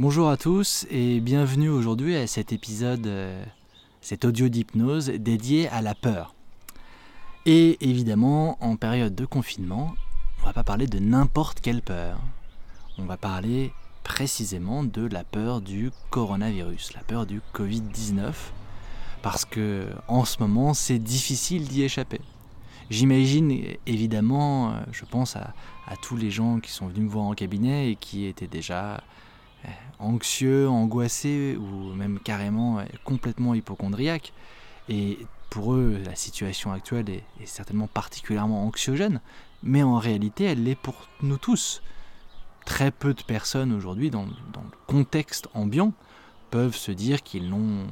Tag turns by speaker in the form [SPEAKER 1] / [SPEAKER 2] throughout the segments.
[SPEAKER 1] Bonjour à tous et bienvenue aujourd'hui à cet épisode, euh, cet audio d'hypnose dédié à la peur. Et évidemment, en période de confinement, on va pas parler de n'importe quelle peur. On va parler précisément de la peur du coronavirus, la peur du Covid-19, parce que en ce moment, c'est difficile d'y échapper. J'imagine évidemment, euh, je pense à, à tous les gens qui sont venus me voir en cabinet et qui étaient déjà anxieux, angoissés ou même carrément complètement hypochondriaques. Et pour eux, la situation actuelle est, certainement particulièrement anxiogène, mais en réalité, elle l'est pour nous tous. Très peu de personnes aujourd'hui, dans, dans, le contexte ambiant, peuvent se dire qu'ils n'ont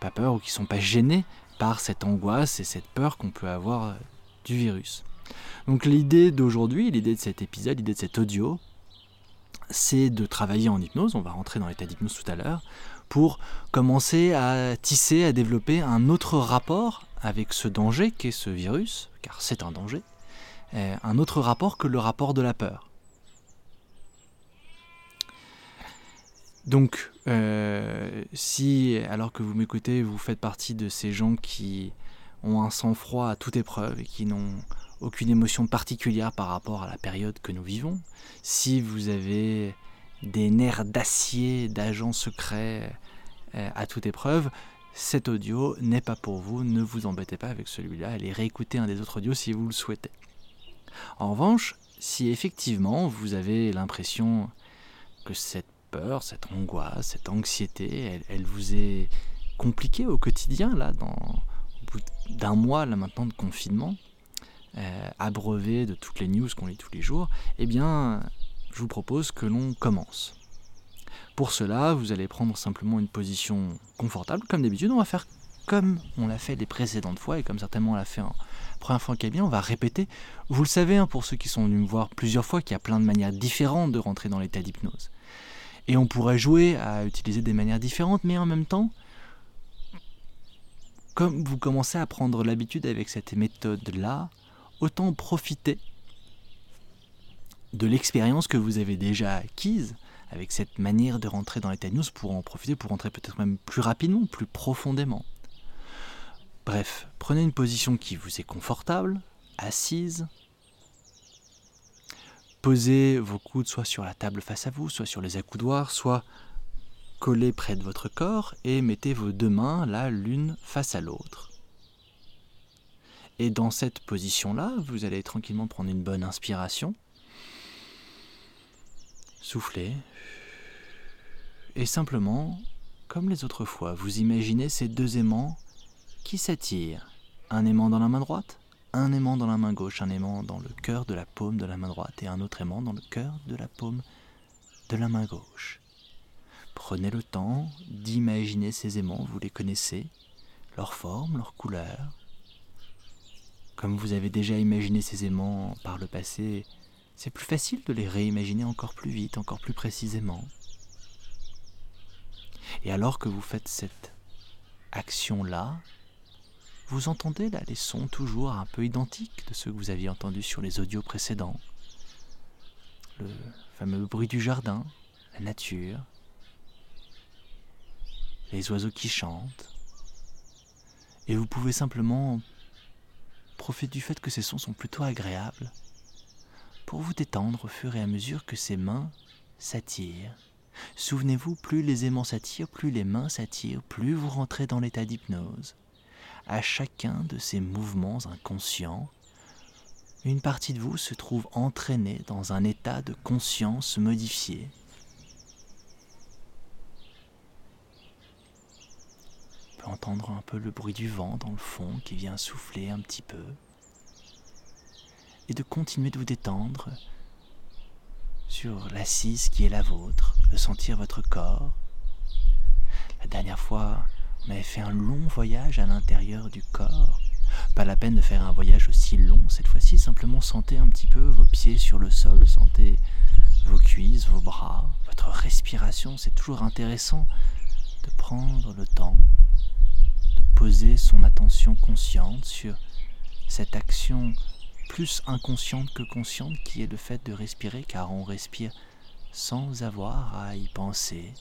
[SPEAKER 1] pas peur ou qu'ils ne sont pas gênés par cette angoisse et cette peur qu'on peut avoir euh, du virus. Donc l'idée d'aujourd'hui, l'idée de cet épisode, l'idée de cet audio, c'est de travailler en hypnose, on va rentrer dans l'état d'hypnose tout à l'heure, pour commencer à tisser, à développer un autre rapport avec ce danger qu'est ce virus, car c'est un danger, euh, un autre rapport que le rapport de la peur. Donc, euh, si, alors que vous m'écoutez, vous faites partie de ces gens qui ont un sang-froid à toute épreuve et qui n'ont aucune émotion particulière par rapport à la période que nous vivons, si vous avez des nerfs d'acier d'agents secrets euh, à toute épreuve, cet audio n'est pas pour vous, ne vous embêtez pas avec celui-là, allez réécouter un des autres audios si vous le souhaitez. En revanche, si effectivement vous avez l'impression que cette peur, cette angoisse, cette anxiété, elle, vous est compliquée au quotidien, là, dans, au bout d'un mois là maintenant de confinement, euh, abreuvé de toutes les news qu'on lit tous les jours, eh bien, je vous propose que l'on commence. Pour cela, vous allez prendre simplement une position confortable, comme d'habitude. On va faire comme on l'a fait les précédentes fois et comme certainement on l'a fait en première fois en cabinet, on va répéter. Vous le savez, hein, pour ceux qui sont venus me voir plusieurs fois, qu'il y a plein de manières différentes de rentrer dans l'état d'hypnose. Et on pourrait jouer à utiliser des manières différentes, mais en même temps, comme vous commencez à prendre l'habitude avec cette méthode-là, autant profiter de l'expérience que vous avez déjà acquise avec cette manière de rentrer dans de news pour en profiter, pour rentrer peut-être même plus rapidement, plus profondément. Bref, prenez une position qui vous est confortable, assise. Posez vos coudes soit sur la table face à vous, soit sur les accoudoirs, soit collés près de votre corps et mettez vos deux mains là l'une face à l'autre. Et dans cette position-là, vous allez tranquillement prendre une bonne inspiration. Soufflez. Et simplement, comme les autres fois, vous imaginez ces deux aimants qui s'attirent. Un aimant dans la main droite, un aimant dans la main gauche, un aimant dans le cœur de la paume de la main droite et un autre aimant dans le cœur de la paume de la main gauche. Prenez le temps d'imaginer ces aimants, vous les connaissez, leur forme, leur couleur, comme vous avez déjà imaginé ces aimants par le passé, c'est plus facile de les réimaginer encore plus vite, encore plus précisément. Et alors que vous faites cette action-là, vous entendez là les sons toujours un peu identiques de ceux que vous aviez entendus sur les audios précédents. Le fameux bruit du jardin, la nature, les oiseaux qui chantent. Et vous pouvez simplement profitez du fait que ces sons sont plutôt agréables pour vous détendre au fur et à mesure que ces mains s'attirent. Souvenez-vous, plus les aimants s'attirent, plus les mains s'attirent, plus vous rentrez dans l'état d'hypnose. À chacun de ces mouvements inconscients, une partie de vous se trouve entraînée dans un état de conscience modifié. Entendre un peu le bruit du vent dans le fond qui vient souffler un petit peu. Et de continuer de vous détendre sur l'assise qui est la vôtre, de sentir votre corps. La dernière fois, on avait fait un long voyage à l'intérieur du corps. Pas la peine de faire un voyage aussi long cette fois-ci, simplement sentez un petit peu vos pieds sur le sol, sentez vos cuisses, vos bras, votre respiration. C'est toujours intéressant de prendre le temps poser son attention consciente sur cette action plus inconsciente que consciente qui est le fait de respirer, car on respire sans avoir à y penser.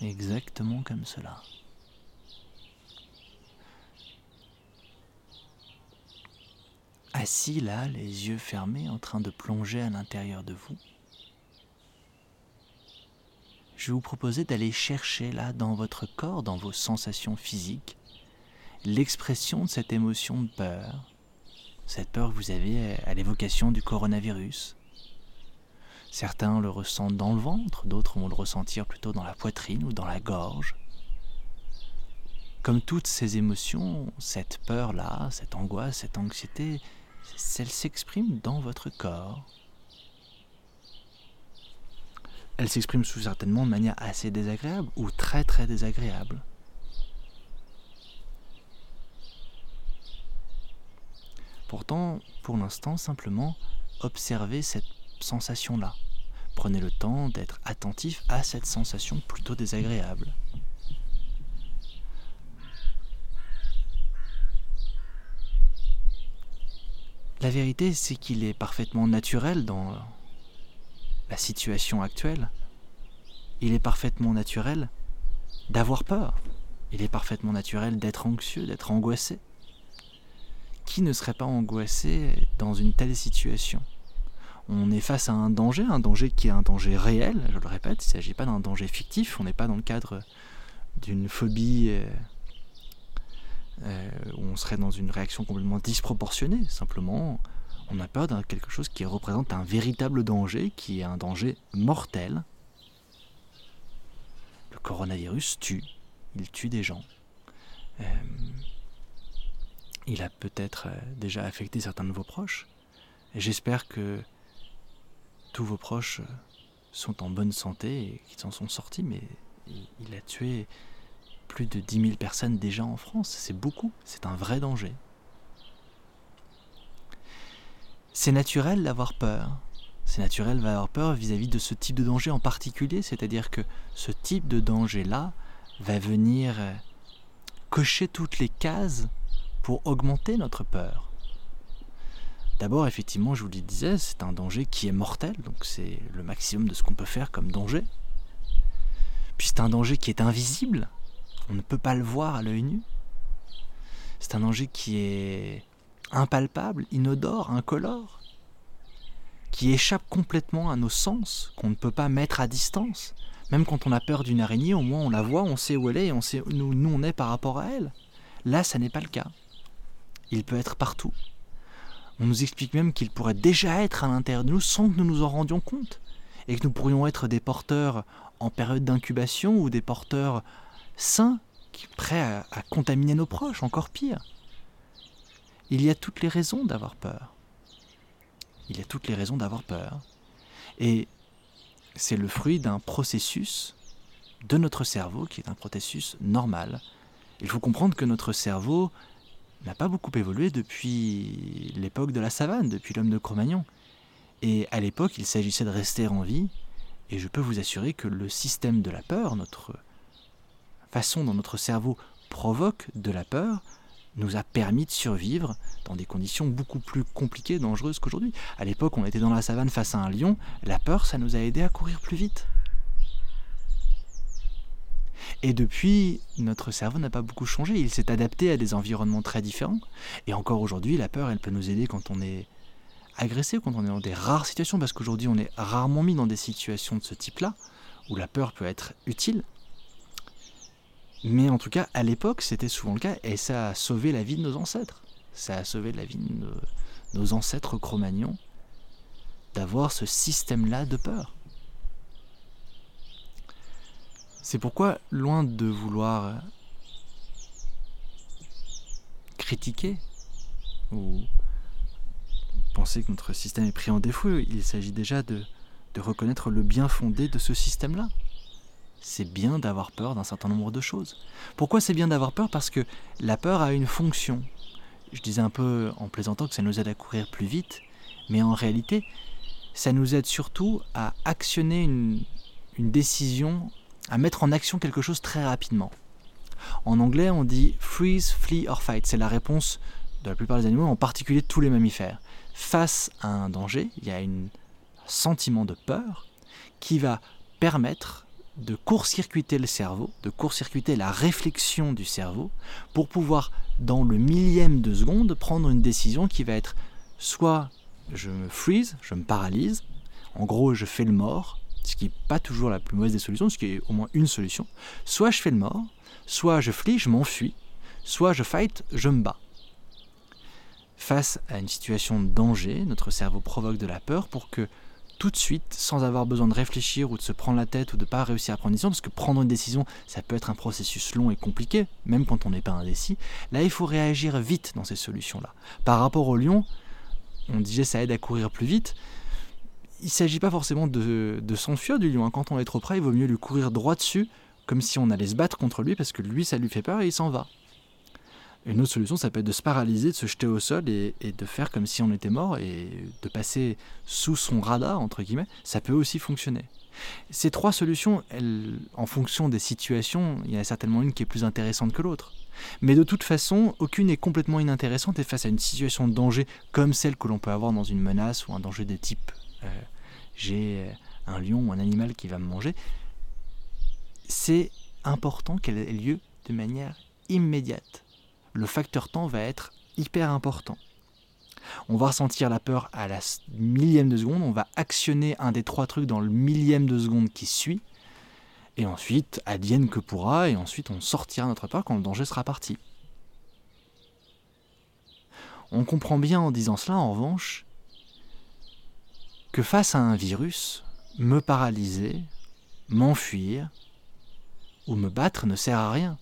[SPEAKER 1] Exactement comme cela. Assis là, les yeux fermés, en train de plonger à l'intérieur de vous, je vais vous proposer d'aller chercher là dans votre corps, dans vos sensations physiques, l'expression de cette émotion de peur, cette peur que vous avez à l'évocation du coronavirus. Certains le ressentent dans le ventre, d'autres vont le ressentir plutôt dans la poitrine ou dans la gorge. Comme toutes ces émotions, cette peur-là, cette angoisse, cette anxiété, elle s'exprime dans votre corps. Elle s'exprime sous certainement de manière assez désagréable ou très très désagréable. Pourtant, pour l'instant, simplement observez cette sensation-là. Prenez le temps d'être attentif à cette sensation plutôt désagréable. La vérité, c'est qu'il est parfaitement naturel dans la situation actuelle. Il est parfaitement naturel d'avoir peur. Il est parfaitement naturel d'être anxieux, d'être angoissé qui ne serait pas angoissé dans une telle situation? On est face à un danger, un danger qui est un danger réel, je le répète, il ne s'agit pas d'un danger fictif, on n'est pas dans le cadre d'une phobie euh, euh, où on serait dans une réaction complètement disproportionnée, simplement on a peur d'un quelque chose qui représente un véritable danger, qui est un danger mortel. Le coronavirus tue, il tue des gens. Euh, il a peut-être euh, déjà affecté certains de vos proches. J'espère que tous vos proches euh, sont en bonne santé et qu'ils s'en sont sortis, mais il a tué plus de 10 000 personnes déjà en France. C'est beaucoup, c'est un vrai danger. C'est naturel d'avoir peur. C'est naturel d'avoir peur vis-à-vis -vis de ce type de danger en particulier, c'est-à-dire que ce type de danger-là va venir euh, cocher toutes les cases pour augmenter notre peur. D'abord, effectivement, je vous le disais, c'est un danger qui est mortel, donc c'est le maximum de ce qu'on peut faire comme danger. Puis c'est un danger qui est invisible, on ne peut pas le voir à l'œil nu. C'est un danger qui est impalpable, inodore, incolore, qui échappe complètement à nos sens, qu'on ne peut pas mettre à distance. Même quand on a peur d'une araignée, au moins on la voit, on sait où elle est on sait où nous on est par rapport à elle. Là, ça n'est pas le cas il peut être partout. On nous explique même qu'il pourrait déjà être à l'intérieur de nous sans que nous nous en rendions compte, et que nous pourrions être des porteurs en période d'incubation ou des porteurs sains, prêts à contaminer nos proches, encore pire. Il y a toutes les raisons d'avoir peur. Il y a toutes les raisons d'avoir peur. Et c'est le fruit d'un processus de notre cerveau qui est un processus normal. Il faut comprendre que notre cerveau n'a pas beaucoup évolué depuis l'époque de la savane, depuis l'homme de Cro-Magnon. Et à l'époque, il s'agissait de rester en vie, et je peux vous assurer que le système de la peur, notre façon dont notre cerveau provoque de la peur, nous a permis de survivre dans des conditions beaucoup plus compliquées dangereuses qu'aujourd'hui. À l'époque, on était dans la savane face à un lion, la peur, ça nous a aidé à courir plus vite. Et depuis, notre cerveau n'a pas beaucoup changé. Il s'est adapté à des environnements très différents. Et encore aujourd'hui, la peur, elle peut nous aider quand on est agressé, quand on est dans des rares situations, parce qu'aujourd'hui, on est rarement mis dans des situations de ce type-là, où la peur peut être utile. Mais en tout cas, à l'époque, c'était souvent le cas, et ça a sauvé la vie de nos ancêtres. Ça a sauvé la vie de nos, ancêtres cro-magnons d'avoir ce système-là de peur. C'est pourquoi, loin de vouloir critiquer ou penser que notre système est pris en défaut, il s'agit déjà de, reconnaître le bien fondé de ce système-là. C'est bien d'avoir peur d'un certain nombre de choses. Pourquoi c'est bien d'avoir peur? Parce que la peur a une fonction. Je disais un peu en plaisantant que ça nous aide à courir plus vite, mais en réalité, ça nous aide surtout à actionner une, décision à mettre en action quelque chose très rapidement. En anglais, on dit freeze, flee or fight. C'est la réponse de la plupart des animaux, en particulier tous les mammifères. Face à un danger, il y a un sentiment de peur qui va permettre de court-circuiter le cerveau, de court-circuiter la réflexion du cerveau, pour pouvoir, dans le millième de seconde, prendre une décision qui va être soit je me freeze, je me paralyse, en gros je fais le mort, ce qui n'est pas toujours la plus mauvaise des solutions, ce qui est au moins une solution, soit je fais le mort, soit je flee, je m'enfuis, soit je fight, je me bats. Face à une situation de danger, notre cerveau provoque de la peur pour que tout de suite, sans avoir besoin de réfléchir ou de se prendre la tête ou de ne pas réussir à prendre une décision, parce que prendre une décision, ça peut être un processus long et compliqué, même quand on n'est pas indécis, là il faut réagir vite dans ces solutions-là. Par rapport au lion, on disait ça aide à courir plus vite, il ne s'agit pas forcément de, s'enfuir du lion. Hein. Quand on est trop près, il vaut mieux lui courir droit dessus, comme si on allait se battre contre lui, parce que lui, ça lui fait peur et il s'en va. Une autre solution, ça peut être de se paralyser, de se jeter au sol et, de faire comme si on était mort et de passer sous son radar, entre guillemets, ça peut aussi fonctionner. Ces trois solutions, en fonction des situations, il y en a certainement une qui est plus intéressante que l'autre. Mais de toute façon, aucune n'est complètement inintéressante et face à une situation de danger comme celle que l'on peut avoir dans une menace ou un danger de type euh, j'ai un lion ou un animal qui va me manger, c'est important qu'elle ait lieu de manière immédiate le facteur temps va être hyper important. On va ressentir la peur à la millième de seconde, on va actionner un des trois trucs dans le millième de seconde qui suit, et ensuite, advienne que pourra, et ensuite on sortira notre peur quand le danger sera parti. On comprend bien en disant cela, en revanche, que face à un virus, me paralyser, m'enfuir ou me battre ne sert à rien.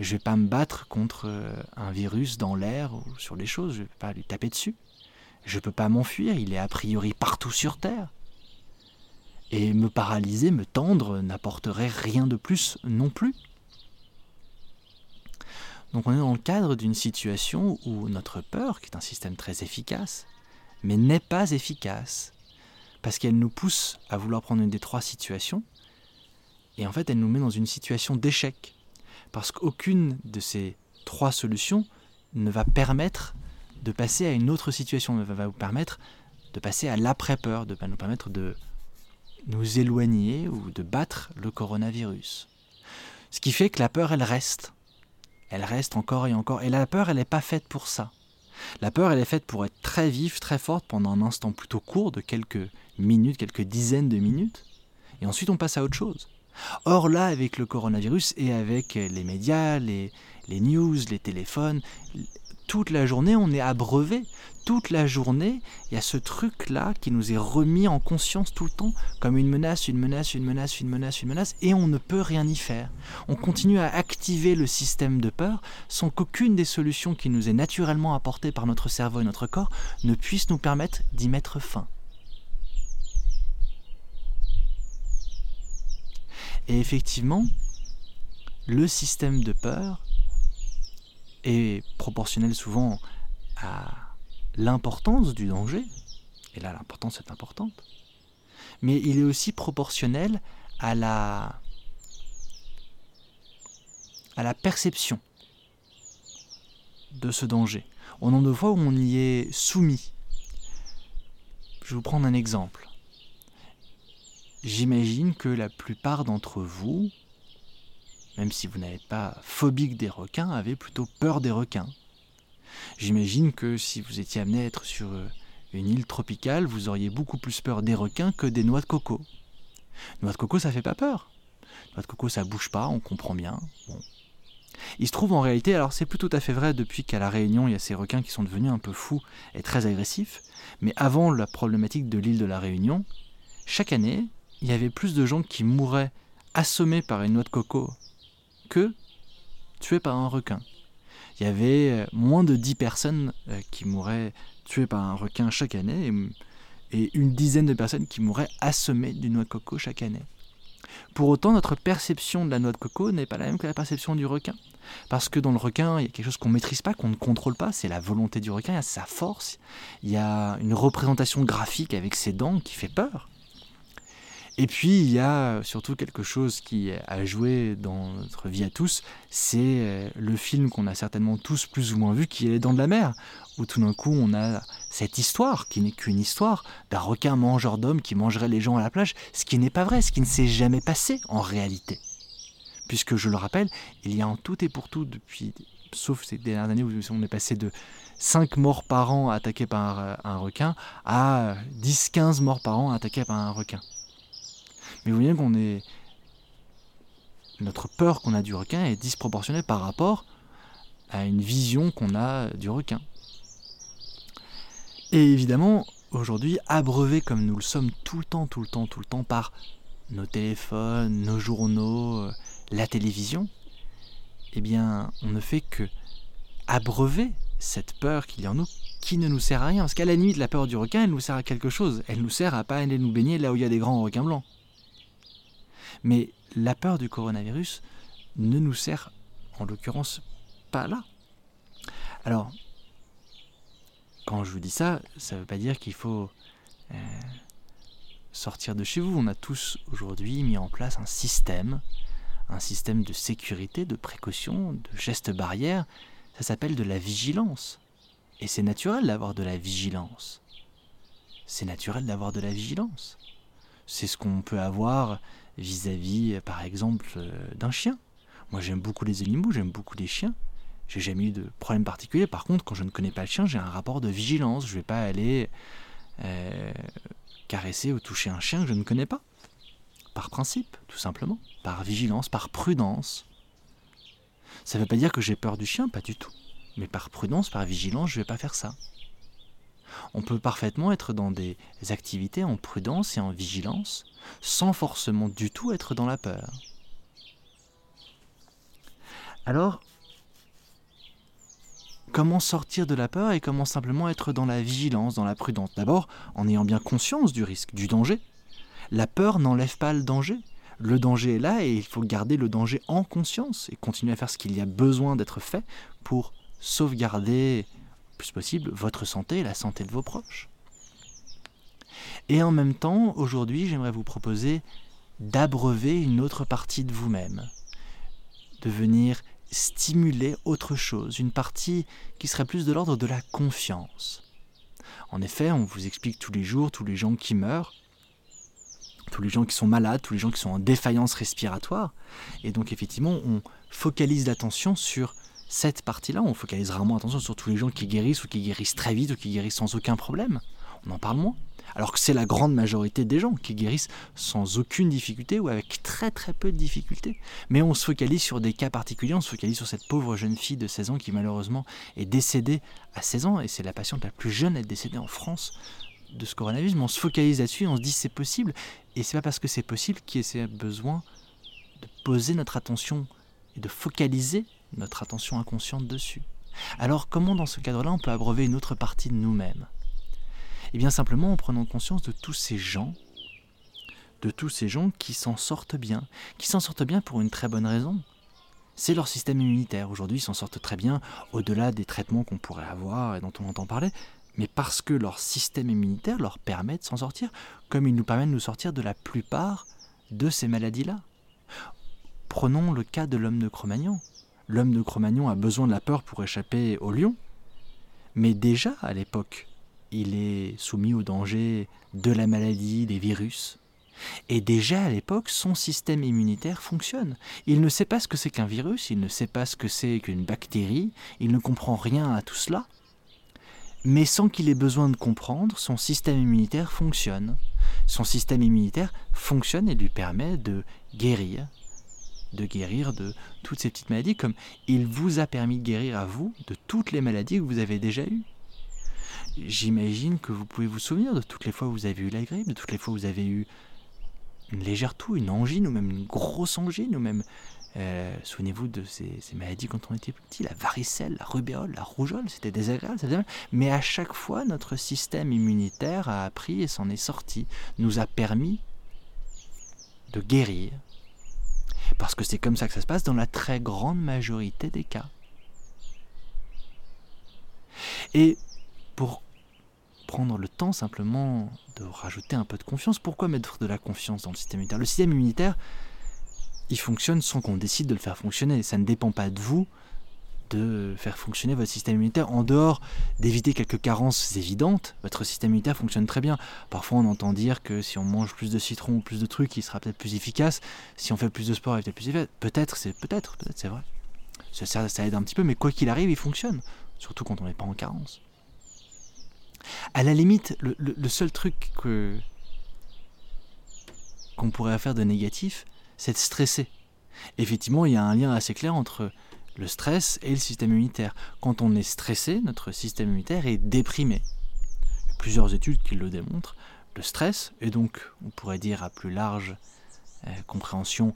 [SPEAKER 1] Je vais pas me battre contre euh, un virus dans l'air ou sur les choses, je vais pas lui taper dessus. Je peux pas m'enfuir, il est a priori partout sur Terre. Et me paralyser, me tendre, n'apporterait rien de plus non plus. Donc on est dans le cadre d'une situation où notre peur, qui est un système très efficace, mais n'est pas efficace, parce qu'elle nous pousse à vouloir prendre une des trois situations, et en fait elle nous met dans une situation d'échec parce qu'aucune de ces trois solutions ne va permettre de passer à une autre situation, ne va vous permettre de passer à l'après-peur, de nous permettre de nous éloigner ou de battre le coronavirus. Ce qui fait que la peur, elle reste. Elle reste encore et encore. Et la peur, elle n'est pas faite pour ça. La peur, elle est faite pour être très vive, très forte pendant un instant plutôt court de quelques minutes, quelques dizaines de minutes. Et ensuite, on passe à autre chose. Or là, avec le coronavirus et avec les médias, les, news, les téléphones, toute la journée, on est abreuvé. Toute la journée, il y a ce truc-là qui nous est remis en conscience tout le temps comme une menace, une menace, une menace, une menace, une menace, et on ne peut rien y faire. On continue à activer le système de peur sans qu'aucune des solutions qui nous est naturellement apportée par notre cerveau et notre corps ne puisse nous permettre d'y mettre fin. Et effectivement, le système de peur est proportionnel souvent à l'importance du danger, et là l'importance est importante, mais il est aussi proportionnel à la, perception de ce danger, au nombre de fois où on y est soumis. Je vais vous prendre un exemple. J'imagine que la plupart d'entre vous, même si vous n'êtes pas phobique des requins, avez plutôt peur des requins. J'imagine que si vous étiez amené à être sur euh, une île tropicale, vous auriez beaucoup plus peur des requins que des noix de coco. Noix de coco, ça fait pas peur. Noix de coco, ça bouge pas, on comprend bien. Il se trouve en réalité, alors c'est plus tout à fait vrai depuis qu'à La Réunion, il y a ces requins qui sont devenus un peu fous et très agressifs, mais avant la problématique de l'île de La Réunion, chaque année, il y avait plus de gens qui mouraient assommés par une noix de coco que tués par un requin. Il y avait euh, moins de 10 personnes euh, qui mouraient tuées par un requin chaque année et une dizaine de personnes qui mouraient assommées d'une noix de coco chaque année. Pour autant, notre perception de la noix de coco n'est pas la même que la perception du requin. Parce que dans le requin, il y a quelque chose qu'on ne maîtrise pas, qu'on ne contrôle pas, c'est la volonté du requin, il y a sa force, il y a une représentation graphique avec ses dents qui fait peur. Et puis il y a surtout quelque chose qui a joué dans notre vie à tous, c'est euh, le film qu'on a certainement tous plus ou moins vu, qui est Les Dents de la Mer, où tout d'un coup on a cette histoire, qui n'est qu'une histoire, d'un requin mangeur d'hommes qui mangerait les gens à la plage, ce qui n'est pas vrai, ce qui ne s'est jamais passé en réalité. Puisque je le rappelle, il y a en tout et pour tout, depuis, sauf ces dernières années où on est passé de 5 morts par an attaqués par un requin à 10-15 morts par an attaqués par un requin. Mais vous voyez qu'on est. Notre peur qu'on a du requin est disproportionnée par rapport à une vision qu'on a du requin. Et évidemment, aujourd'hui, abreuvé comme nous le sommes tout le temps, tout le temps, tout le temps par nos téléphones, nos journaux, euh, la télévision, eh bien, on ne fait que abreuver cette peur qu'il y a en nous qui ne nous sert à rien. Parce qu'à la limite, la peur du requin, elle nous sert à quelque chose. Elle nous sert à pas aller nous baigner là où il y a des grands requins blancs. Mais la peur du coronavirus ne nous sert en l'occurrence pas là. Alors, quand je vous dis ça, ça ne veut pas dire qu'il faut euh, sortir de chez vous. On a tous aujourd'hui mis en place un système, un système de sécurité, de précaution, de gestes barrières. Ça s'appelle de la vigilance. Et c'est naturel d'avoir de la vigilance. C'est naturel d'avoir de la vigilance. C'est ce qu'on peut avoir vis-à-vis, par exemple, euh, d'un chien. Moi, j'aime beaucoup les animaux, j'aime beaucoup les chiens. J'ai jamais eu de problème particulier. Par contre, quand je ne connais pas le chien, j'ai un rapport de vigilance. Je ne vais pas aller euh, caresser ou toucher un chien que je ne connais pas. Par principe, tout simplement. Par vigilance, par prudence. Ça ne veut pas dire que j'ai peur du chien, pas du tout. Mais par prudence, par vigilance, je ne vais pas faire ça. On peut parfaitement être dans des activités en prudence et en vigilance, sans forcément du tout être dans la peur. Alors, comment sortir de la peur et comment simplement être dans la vigilance, dans la prudence? D'abord, en ayant bien conscience du risque, du danger. La peur n'enlève pas le danger. Le danger est là et il faut garder le danger en conscience et continuer à faire ce qu'il y a besoin d'être fait pour sauvegarder plus possible votre santé et la santé de vos proches. Et en même temps, aujourd'hui, j'aimerais vous proposer d'abreuver une autre partie de vous-même, de venir stimuler autre chose, une partie qui serait plus de l'ordre de la confiance. En effet, on vous explique tous les jours, tous les gens qui meurent, tous les gens qui sont malades, tous les gens qui sont en défaillance respiratoire, et donc effectivement, on focalise l'attention sur cette partie-là, on focalise rarement attention sur tous les gens qui guérissent ou qui guérissent très vite ou qui guérissent sans aucun problème. On en parle moins. Alors que c'est la grande majorité des gens qui guérissent sans aucune difficulté ou avec très très peu de difficultés. Mais on se focalise sur des cas particuliers, on se focalise sur cette pauvre jeune fille de 16 ans qui malheureusement est décédée à 16 ans, et c'est la patiente la plus jeune à être décédée en France de ce coronavirus, mais on se focalise là-dessus, on se dit c'est possible, et c'est pas parce que c'est possible qu'il y ait besoin de poser notre attention et de focaliser notre attention inconsciente dessus. Alors comment dans ce cadre-là on peut abreuver une autre partie de nous-mêmes? Eh bien simplement en prenant conscience de tous ces gens, de tous ces gens qui s'en sortent bien, qui s'en sortent bien pour une très bonne raison. C'est leur système immunitaire. Aujourd'hui, ils s'en sortent très bien, au-delà des traitements qu'on pourrait avoir et dont on entend parler, mais parce que leur système immunitaire leur permet de s'en sortir, comme il nous permet de nous sortir de la plupart de ces maladies-là. Prenons le cas de l'homme de Cro-Magnon l'homme de Cro-Magnon a besoin de la peur pour échapper au lion. Mais déjà, à l'époque, il est soumis au danger de la maladie, des virus. Et déjà à l'époque, son système immunitaire fonctionne. Il ne sait pas ce que c'est qu'un virus, il ne sait pas ce que c'est qu'une bactérie, il ne comprend rien à tout cela. Mais sans qu'il ait besoin de comprendre, son système immunitaire fonctionne. Son système immunitaire fonctionne et lui permet de guérir, de guérir de toutes ces petites maladies, comme il vous a permis de guérir à vous de toutes les maladies que vous avez déjà eues. J'imagine que vous pouvez vous souvenir de toutes les fois où vous avez eu la grippe, de toutes les fois où vous avez eu une légère toux, une angine, ou même une grosse angine, ou même, euh, souvenez-vous de ces, maladies quand on était petit, la varicelle, la rubéole, la rougeole, c'était désagréable, mais à chaque fois, notre système immunitaire a appris et s'en est sorti, nous a permis de guérir parce que c'est comme ça que ça se passe dans la très grande majorité des cas. Et pour prendre le temps simplement de rajouter un peu de confiance. Pourquoi mettre de la confiance dans le système immunitaire? Le système immunitaire, il fonctionne sans qu'on décide de le faire fonctionner. Ça ne dépend pas de vous de faire fonctionner votre système immunitaire. En dehors d'éviter quelques carences évidentes, votre système immunitaire fonctionne très bien. Parfois, on entend dire que si on mange plus de citron ou plus de trucs, il sera peut-être plus efficace. Si on fait plus de sport, il va être plus efficace. Peut-être, c'est peut-être, peut-être, c'est vrai. Ça, aide un petit peu, mais quoi qu'il arrive, il fonctionne. Surtout quand on n'est pas en carence. À la limite, le, seul truc que qu'on pourrait faire de négatif, c'est de stresser. Effectivement, il y a un lien assez clair entre le stress et le système immunitaire. Quand on est stressé, notre système immunitaire est déprimé. Il y a plusieurs études qui le démontrent. Le stress, et donc on pourrait dire à plus large euh, compréhension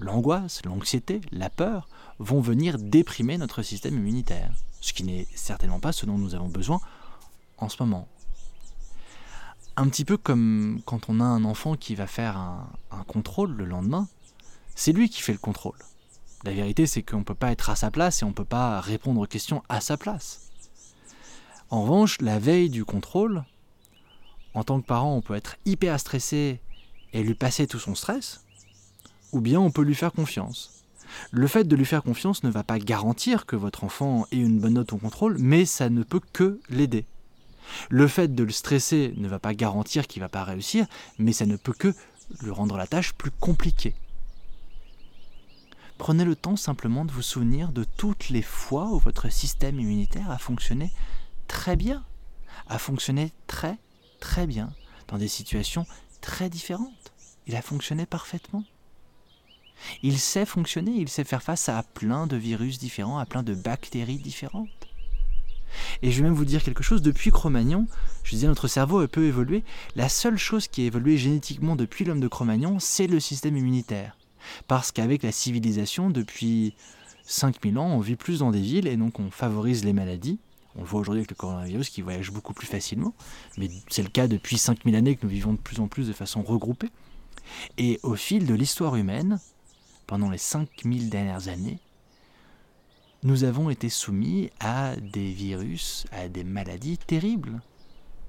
[SPEAKER 1] l'angoisse, l'anxiété, la peur, vont venir déprimer notre système immunitaire. Ce qui n'est certainement pas ce dont nous avons besoin en ce moment. Un petit peu comme quand on a un enfant qui va faire un, un contrôle le lendemain, c'est lui qui fait le contrôle. La vérité, c'est qu'on ne peut pas être à sa place et on ne peut pas répondre aux questions à sa place. En revanche, la veille du contrôle, en tant que parent, on peut être hyper stressé et lui passer tout son stress, ou bien on peut lui faire confiance. Le fait de lui faire confiance ne va pas garantir que votre enfant ait une bonne note au contrôle, mais ça ne peut que l'aider. Le fait de le stresser ne va pas garantir qu'il ne va pas réussir, mais ça ne peut que lui rendre la tâche plus compliquée. Prenez le temps simplement de vous souvenir de toutes les fois où votre système immunitaire a fonctionné très bien, a fonctionné très très bien, dans des situations très différentes. Il a fonctionné parfaitement. Il sait fonctionner, il sait faire face à plein de virus différents, à plein de bactéries différentes. Et je vais même vous dire quelque chose, depuis Cro-Magnon, je disais notre cerveau a peu évolué, la seule chose qui a évolué génétiquement depuis l'homme de Cro-Magnon, c'est le système immunitaire. Parce qu'avec la civilisation, depuis 5000 ans, on vit plus dans des villes et donc on favorise les maladies. On le voit aujourd'hui avec le coronavirus qui voyage beaucoup plus facilement, mais c'est le cas depuis 5000 années que nous vivons de plus en plus de façon regroupée. Et au fil de l'histoire humaine, pendant les 5000 dernières années, nous avons été soumis à des virus, à des maladies terribles.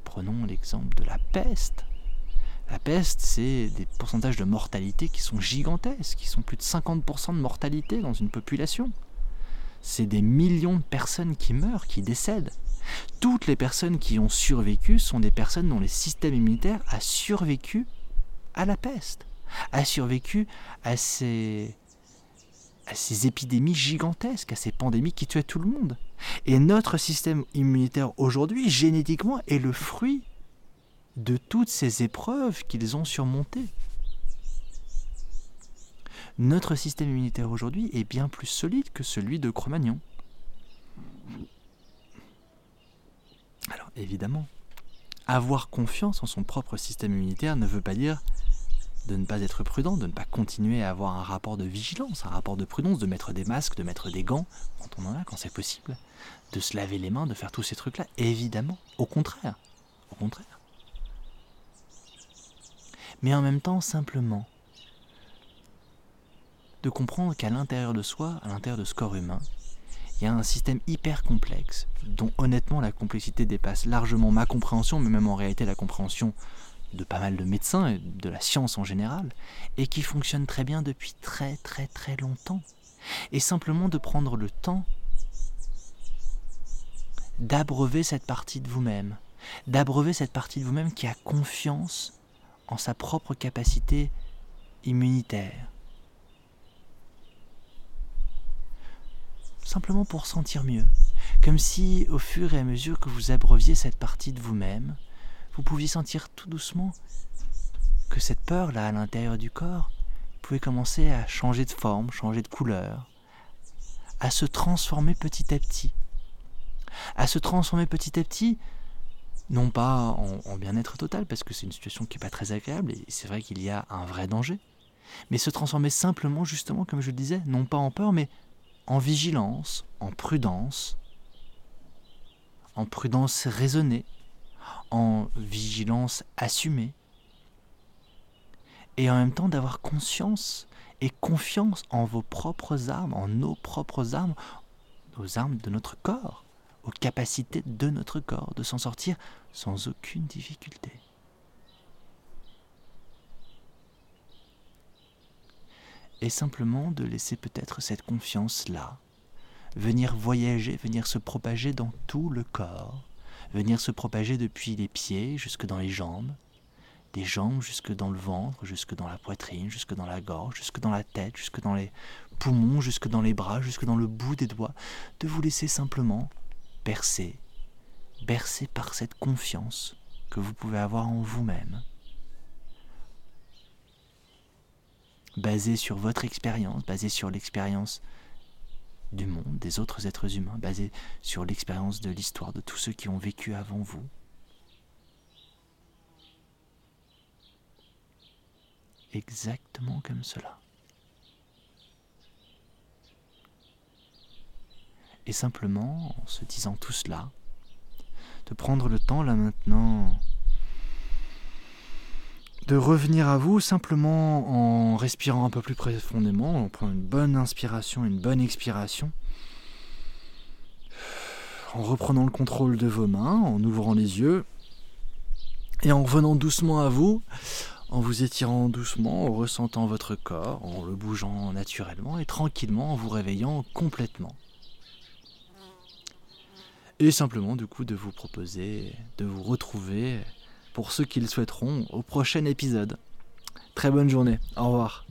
[SPEAKER 1] Prenons l'exemple de la peste. La peste, c'est des pourcentages de mortalité qui sont gigantesques, qui sont plus de 50% de mortalité dans une population. C'est des millions de personnes qui meurent, qui décèdent. Toutes les personnes qui ont survécu sont des personnes dont le système immunitaire a survécu à la peste, a survécu à ces, à ces épidémies gigantesques, à ces pandémies qui tuaient tout le monde. Et notre système immunitaire aujourd'hui, génétiquement, est le fruit de toutes ces épreuves qu'ils ont surmontées. Notre système immunitaire aujourd'hui est bien plus solide que celui de Cro-Magnon. Alors évidemment, avoir confiance en son propre système immunitaire ne veut pas dire de ne pas être prudent, de ne pas continuer à avoir un rapport de vigilance, un rapport de prudence, de mettre des masques, de mettre des gants quand on en a, quand c'est possible, de se laver les mains, de faire tous ces trucs-là. Évidemment, au contraire, au contraire mais en même temps simplement de comprendre qu'à l'intérieur de soi, à l'intérieur de ce corps humain, il y a un système hyper complexe, dont honnêtement la complexité dépasse largement ma compréhension, mais même en réalité la compréhension de pas mal de médecins et de la science en général, et qui fonctionne très bien depuis très très très longtemps. Et simplement de prendre le temps d'abreuver cette partie de vous-même, d'abreuver cette partie de vous-même qui a confiance en sa propre capacité immunitaire. Simplement pour sentir mieux, comme si au fur et à mesure que vous abreuviez cette partie de vous-même, vous pouviez sentir tout doucement que cette peur-là à l'intérieur du corps pouvait commencer à changer de forme, changer de couleur, à se transformer petit à petit. À se transformer petit à petit non pas en, bien-être total, parce que c'est une situation qui n'est pas très agréable, et c'est vrai qu'il y a un vrai danger, mais se transformer simplement, justement, comme je le disais, non pas en peur, mais en vigilance, en prudence, en prudence raisonnée, en vigilance assumée, et en même temps d'avoir conscience et confiance en vos propres armes, en nos propres armes, aux armes de notre corps, aux capacités de notre corps de s'en sortir sans aucune difficulté. Et simplement de laisser peut-être cette confiance-là venir voyager, venir se propager dans tout le corps, venir se propager depuis les pieds jusque dans les jambes, des jambes jusque dans le ventre, jusque dans la poitrine, jusque dans la gorge, jusque dans la tête, jusque dans les poumons, jusque dans les bras, jusque dans le bout des doigts, de vous laisser simplement bercer, bercer par cette confiance que vous pouvez avoir en vous-même, basée sur votre expérience, basée sur l'expérience du monde, des autres êtres humains, basée sur l'expérience de l'histoire de tous ceux qui ont vécu avant vous. Exactement comme cela. Et simplement, en se disant tout cela, de prendre le temps là maintenant de revenir à vous simplement en respirant un peu plus profondément, en prenant une bonne inspiration, une bonne expiration, en reprenant le contrôle de vos mains, en ouvrant les yeux, et en revenant doucement à vous, en vous étirant doucement, en ressentant votre corps, en le bougeant naturellement et tranquillement, en vous réveillant complètement. Et simplement du coup de vous proposer de vous retrouver pour ceux qui le souhaiteront au prochain épisode. Très bonne journée, au revoir.